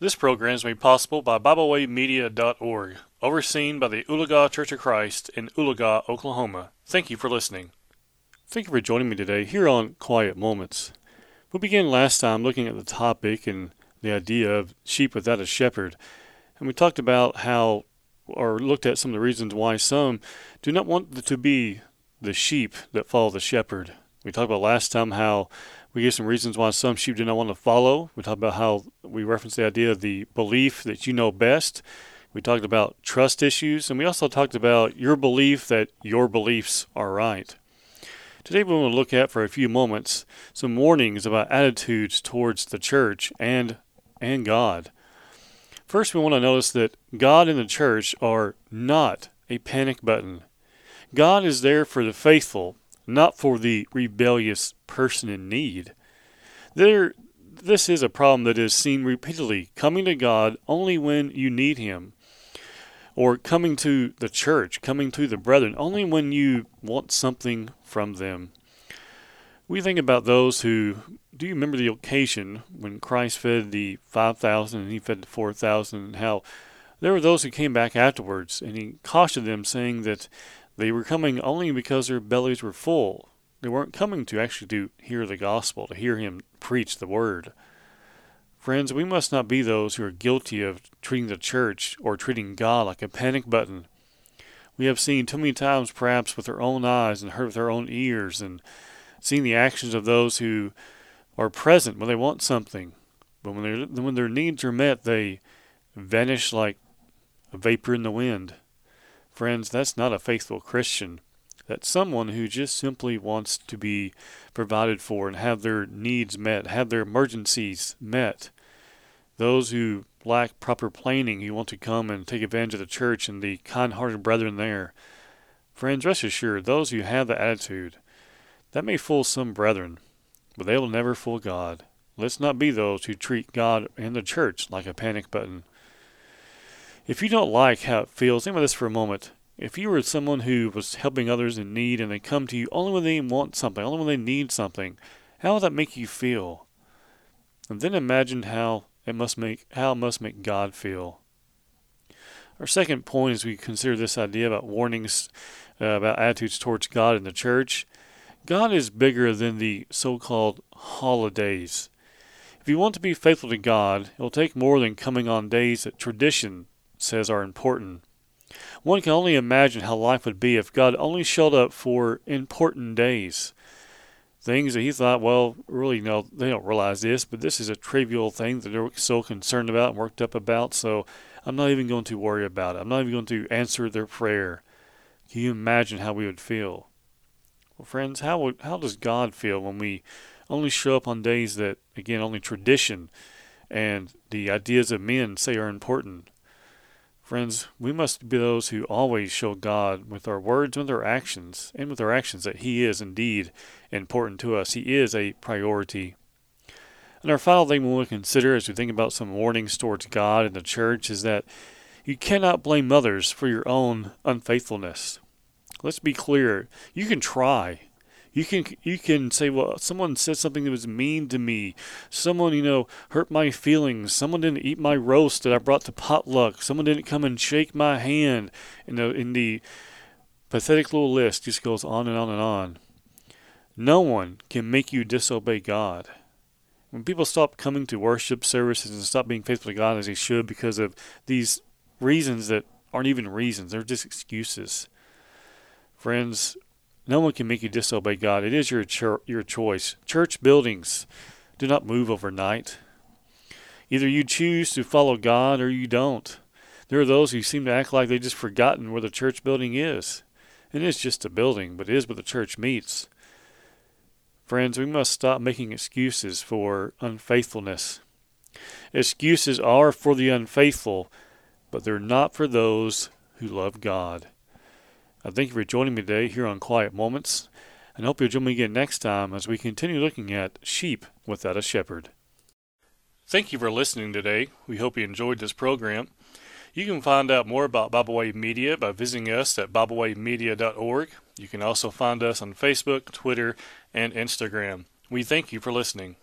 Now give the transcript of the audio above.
This program is made possible by BibleWayMedia.org, overseen by the Oologah Church of Christ in Oologah, Oklahoma. Thank you for listening. Thank you for joining me today here on Quiet Moments. We began last time looking at the topic and the idea of sheep without a shepherd, and we talked about how, or looked at some of the reasons why some do not want to be the sheep that follow the shepherd. We talked about last time how we gave some reasons why some sheep do not want to follow. We talked about how we referenced the idea of the belief that you know best. We talked about trust issues, and we also talked about your belief that your beliefs are right. Today, we want to look at for a few moments some warnings about attitudes towards the church and and God. First, we want to notice that God and the church are not a panic button. God is there for the faithful, not for the rebellious person in need. There, this is a problem that is seen repeatedly coming to God only when you need Him, or coming to the church, coming to the brethren only when you want something from them. We think about those who. Do you remember the occasion when Christ fed the 5,000 and he fed the 4,000, and how there were those who came back afterwards, and he cautioned them, saying that they were coming only because their bellies were full. They weren't coming to actually to hear the gospel, to hear him preach the word. Friends, we must not be those who are guilty of treating the church or treating God like a panic button. We have seen too many times, perhaps with our own eyes and heard with our own ears, and seen the actions of those who are present when they want something, but when, when their needs are met, they vanish like a vapor in the wind. Friends, that's not a faithful Christian. That's someone who just simply wants to be provided for and have their needs met, have their emergencies met. Those who lack proper planning, who want to come and take advantage of the church and the kind hearted brethren there. Friends, rest assured, those who have that attitude, that may fool some brethren, but they will never fool God. Let's not be those who treat God and the church like a panic button. If you don't like how it feels, think about this for a moment. If you were someone who was helping others in need and they come to you only when they want something, only when they need something, how would that make you feel? And then imagine how it must make how it must make God feel. Our second point as we consider this idea about warnings uh, about attitudes towards God in the church, God is bigger than the so-called holidays. If you want to be faithful to God, it will take more than coming on days that tradition says are important. One can only imagine how life would be if God only showed up for important days. Things that he thought, well, really, no, they don't realize this, but this is a trivial thing that they're so concerned about and worked up about, so I'm not even going to worry about it. I'm not even going to answer their prayer. Can you imagine how we would feel? Well, friends, how would, how does God feel when we only show up on days that, again, only tradition and the ideas of men say are important? Friends, we must be those who always show God with our words, with our actions, and with our actions that He is indeed important to us. He is a priority. And our final thing we want to consider as we think about some warnings towards God and the church is that you cannot blame others for your own unfaithfulness. Let's be clear. You can try. You can you can say, well, someone said something that was mean to me. Someone, you know, hurt my feelings. Someone didn't eat my roast that I brought to potluck. Someone didn't come and shake my hand. In the in the pathetic little list just goes on and on and on. No one can make you disobey God. When people stop coming to worship services and stop being faithful to God as they should because of these reasons that aren't even reasons, they're just excuses. Friends, no one can make you disobey God. It is your cho- your choice. Church buildings do not move overnight. Either you choose to follow God or you don't. There are those who seem to act like they've just forgotten where the church building is. And It is just a building, but it is where the church meets. Friends, we must stop making excuses for unfaithfulness. Excuses are for the unfaithful, but they're not for those who love God. I thank you for joining me today here on Quiet Moments, and hope you'll join me again next time as we continue looking at sheep without a shepherd. Thank you for listening today. We hope you enjoyed this program. You can find out more about BibleWay Media by visiting us at BibleWayMedia.org. You can also find us on Facebook, Twitter, and Instagram. We thank you for listening.